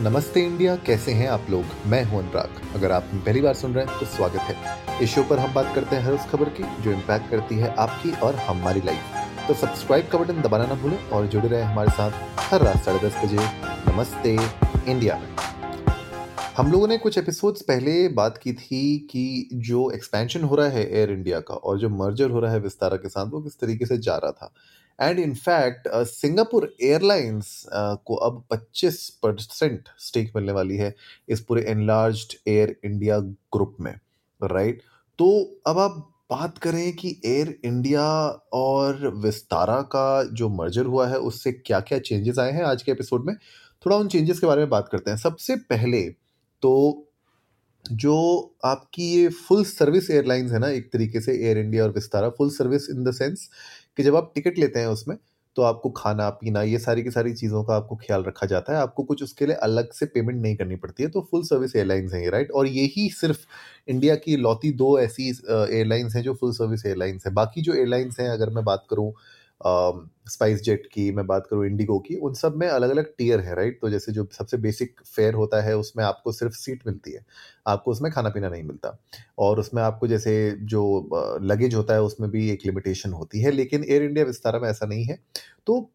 नमस्ते इंडिया, कैसे हैं आप लोग? मैं हूँ अनुराग। अगर आप पहली बार सुन रहे हैं तो स्वागत है। इस शो पर हम बात करते हैं हर उस खबर की, जो इम्पैक्ट करती है आपकी और हमारी लाइफ तो सब्सक्राइब का बटन दबाना ना भूलें और जुड़े रहे हमारे साथ हर रात साढ़े दस बजे। नमस्ते इंडिया में। हम लोगों ने कुछ एपिसोड्स पहले बात की थी कि जो एक्सपेंशन हो रहा है एयर इंडिया का और जो मर्जर हो रहा है विस्तारा के साथ, वो किस तरीके से जा रहा था। एंड इनफैक्ट सिंगापुर एयरलाइंस को अब 25 परसेंट स्टेक मिलने वाली है इस पूरे एनलार्ज एयर इंडिया ग्रुप में राइट right? तो अब आप बात करें कि एयर इंडिया और विस्तारा का जो मर्जर हुआ है, उससे क्या क्या चेंजेस आए हैं आज के एपिसोड में थोड़ा उन चेंजेस के बारे में बात करते हैं सबसे पहले तो जो आपकी ये फुल सर्विस एयरलाइंस है ना, एक तरीके से एयर इंडिया और Vistara full service in the sense कि जब आप टिकट लेते हैं उसमें तो आपको खाना, पीना, ये सारी की सारी चीज़ों का आपको ख्याल रखा जाता है। आपको कुछ उसके लिए अलग से पेमेंट नहीं करनी पड़ती है तो फुल सर्विस एयरलाइंस हैं ये राइट और यही सिर्फ़ इंडिया की लौती दो ऐसी एयरलाइंस हैं जो फुल सर्विस एयरलाइंस हैं। बाकी जो एयरलाइंस हैं, अगर मैं बात करूँ स्पाइस जेट की, मैं बात करूँ इंडिगो की, उन सब में अलग अलग टीयर है राइट तो जैसे जो सबसे बेसिक फेयर होता है, उसमें आपको सिर्फ़ सीट मिलती है। आपको उसमें खाना पीना नहीं मिलता। और उसमें आपको जैसे जो लगेज होता है, उसमें भी एक लिमिटेशन होती है, लेकिन एयर इंडिया विस्तारा में ऐसा नहीं है। तो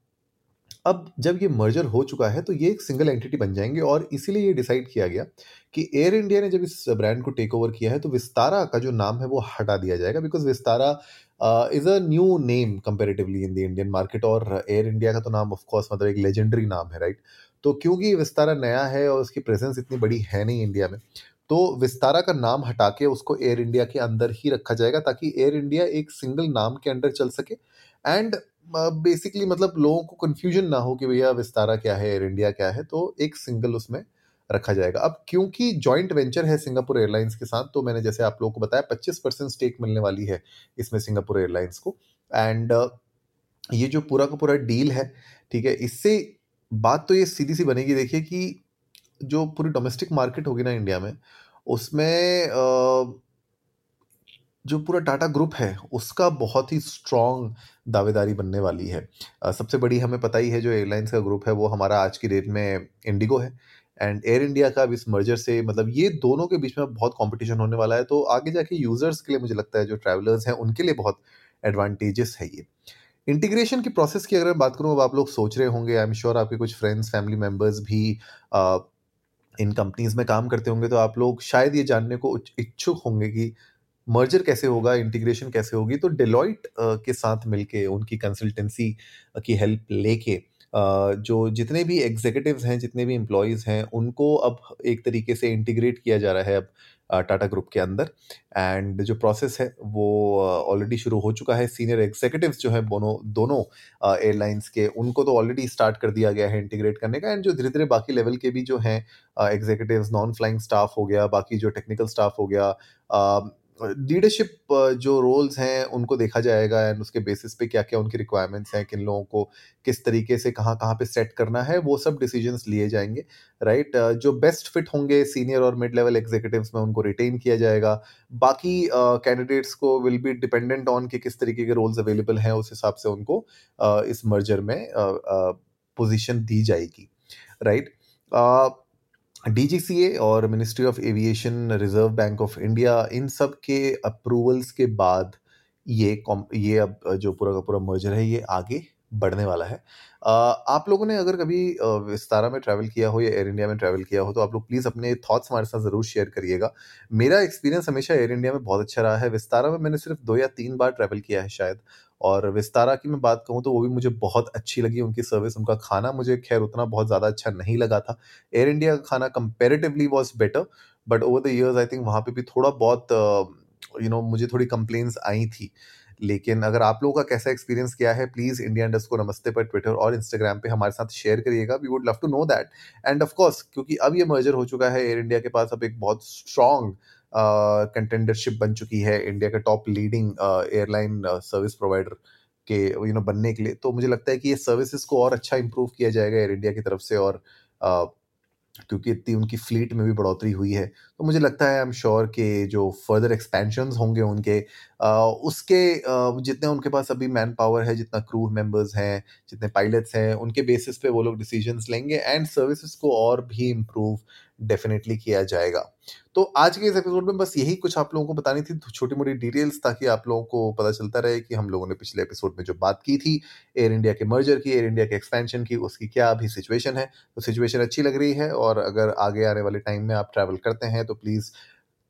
अब जब ये मर्जर हो चुका है तो ये एक सिंगल एंटिटी बन जाएँगे और इसीलिए ये डिसाइड किया गया कि एयर इंडिया ने जब इस ब्रांड को टेक ओवर किया है तो विस्तारा का जो नाम है वो हटा दिया जाएगा because Vistara is a new name comparatively in the Indian market और एयर इंडिया का तो नाम ऑफकोर्स मतलब एक लेजेंडरी नाम है राइट तो क्योंकि विस्तारा नया है और उसकी प्रेजेंस इतनी बड़ी है नहीं इंडिया में तो विस्तारा का नाम हटा के उसको एयर इंडिया के अंदर ही रखा जाएगा ताकि एयर इंडिया एक सिंगल नाम के अंडर चल सके एंड बेसिकली मतलब लोगों को कंफ्यूजन ना हो कि भैया विस्तारा क्या है एयर इंडिया क्या है तो एक सिंगल उसमें रखा जाएगा। अब क्योंकि जॉइंट वेंचर है सिंगापुर एयरलाइंस के साथ तो मैंने जैसे आप लोगों को बताया पच्चीस परसेंट स्टेक मिलने वाली है इसमें सिंगापुर एयरलाइंस को। एंड ये जो पूरा का पूरा डील है, ठीक है, इससे बात तो ये सीधी सी बनेगी, देखिए कि जो पूरी डोमेस्टिक मार्केट होगी ना इंडिया में, उसमें जो पूरा टाटा ग्रुप है उसका बहुत ही स्ट्रॉन्ग दावेदारी बनने वाली है। सबसे बड़ी हमें पता ही है जो एयरलाइंस का ग्रुप है वो हमारा आज की डेट में इंडिगो है। एंड एयर इंडिया का इस मर्जर से मतलब ये दोनों के बीच में बहुत कंपटीशन होने वाला है तो आगे जाके यूज़र्स के लिए मुझे लगता है जो ट्रैवलर्स हैं उनके लिए बहुत एडवांटेजेस है ये। इंटीग्रेशन की प्रोसेस की अगर मैं बात करूँ अब आप लोग सोच रहे होंगे आई एम श्योर आपके कुछ फ्रेंड्स फैमिली मेंबर्स भी आ, इन कंपनीज़ में काम करते होंगे तो आप लोग शायद ये जानने को इच्छुक होंगे कि मर्जर कैसे होगा इंटीग्रेशन कैसे होगी तो डेलॉइट के साथ मिलके, उनकी कंसल्टेंसी की हेल्प लेके जो जितने भी एग्जीक्यूटिव्स हैं, जितने भी एम्प्लॉयज़ हैं, उनको अब एक तरीके से इंटीग्रेट किया जा रहा है अब टाटा ग्रुप के अंदर। एंड जो प्रोसेस है, वो ऑलरेडी शुरू हो चुका है। सीनियर एग्जीक्यूटिव्स जो है, दोनों दोनों एयरलाइंस के, उनको तो ऑलरेडी स्टार्ट कर दिया गया है इंटीग्रेट करने का। एंड जो धीरे धीरे बाकी लेवल के भी जो हैं एग्जीक्यूटिव्स नॉन फ्लाइंग स्टाफ हो गया, बाकी जो टेक्निकल स्टाफ हो गया लीडरशिप जो रोल्स हैं उनको देखा जाएगा एंड उसके बेसिस पे क्या क्या उनकी रिक्वायरमेंट्स हैं किन लोगों को किस तरीके से कहाँ कहाँ पे सेट करना है वो सब डिसीजंस लिए जाएँगे राइट right? जो बेस्ट फिट होंगे सीनियर और मिड लेवल एग्जीक्यूटिव्स में उनको रिटेन किया जाएगा बाकी कैंडिडेट्स uh, को विल बी डिपेंडेंट ऑन कि किस तरीके के रोल्स अवेलेबल हैं उस हिसाब से उनको uh, इस मर्जर में पोजिशन uh, दी जाएगी राइट डीजीसीए और ministry of aviation, reserve bank of India, इन सब के अप्रूवल्स के बाद ये ये अब, जो पूरा का पूरा मर्जर है, ये आगे बढ़ने वाला है। आप लोगों ने अगर कभी विस्तारा में ट्रैवल किया हो या एयर इंडिया में ट्रैवल किया हो तो आप लोग प्लीज़ अपने थॉट्स हमारे साथ ज़रूर शेयर करिएगा। मेरा एक्सपीरियंस हमेशा एयर इंडिया में बहुत अच्छा रहा है। विस्तारा में मैंने सिर्फ़ दो या तीन बार ट्रैवल किया है शायद। और विस्तारा की मैं बात कहूँ तो वो भी मुझे बहुत अच्छी लगी उनकी सर्विस उनका खाना मुझे खैर उतना बहुत ज़्यादा अच्छा नहीं लगा था। एयर इंडिया का खाना comparatively was better but over the years I think वहाँ पे भी थोड़ा बहुत यू नो मुझे थोड़ी कंप्लेंट्स आई थी। लेकिन अगर आप लोगों का कैसा एक्सपीरियंस क्या है प्लीज़ इंडिया इंडस्ट को नमस्ते पर ट्विटर और इंस्टाग्राम पे हमारे साथ शेयर करिएगा। We would love to know that and of course क्योंकि अब ये मर्जर हो चुका है एयर इंडिया के पास अब एक बहुत स्ट्रॉन्ग कंटेंडरशिप बन चुकी है इंडिया का top leading airline service provider के यू नो बनने के लिए। तो मुझे लगता है कि ये सर्विसेज़ को और अच्छा इम्प्रूव किया जाएगा एयर इंडिया की तरफ़ से और क्योंकि इतनी उनकी फ्लीट में भी बढ़ोतरी हुई है। तो मुझे लगता है आई एम श्योर कि जो फर्दर एक्सपेंशन होंगे उनके आ, उसके आ, जितने उनके पास अभी मैन पावर है जितना क्रू मेंबर्स हैं जितने पायलट्स हैं उनके बेसिस पे वो लोग डिसीजंस लेंगे एंड सर्विसेज़ को और भी इम्प्रूव डेफिनेटली किया जाएगा। तो आज के इस एपिसोड में बस यही कुछ आप लोगों को बतानी थी छोटी मोटी डिटेल्स ताकि आप लोगों को पता चलता रहे कि हम लोगों ने पिछले एपिसोड में जो बात की थी एयर इंडिया के मर्जर की एयर इंडिया के एक्सपेंशन की, उसकी क्या अभी सिचुएशन है। तो सिचुएशन अच्छी लग रही है और अगर आगे आने वाले टाइम में आप ट्रैवल करते हैं तो प्लीज़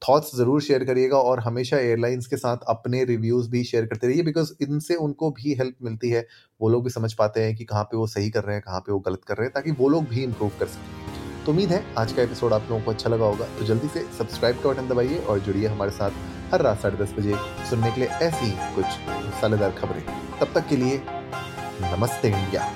थॉट्स ज़रूर शेयर करिएगा और हमेशा एयरलाइंस के साथ अपने रिव्यूज़ भी शेयर करते रहिए बिकॉज़ इनसे उनको भी हेल्प मिलती है। वो लोग भी समझ पाते हैं कि कहाँ पे वो सही कर रहे हैं, कहाँ पे वो गलत कर रहे हैं, ताकि वो लोग भी इम्प्रूव कर सकें। तो उम्मीद है आज का एपिसोड आप लोगों को अच्छा लगा होगा। तो जल्दी से सब्सक्राइब का बटन दबाइए और जुड़िए हमारे साथ हर रात साढ़े दस बजे सुनने के लिए ऐसी कुछ मसालेदार खबरें। तब तक के लिए नमस्ते इंडिया।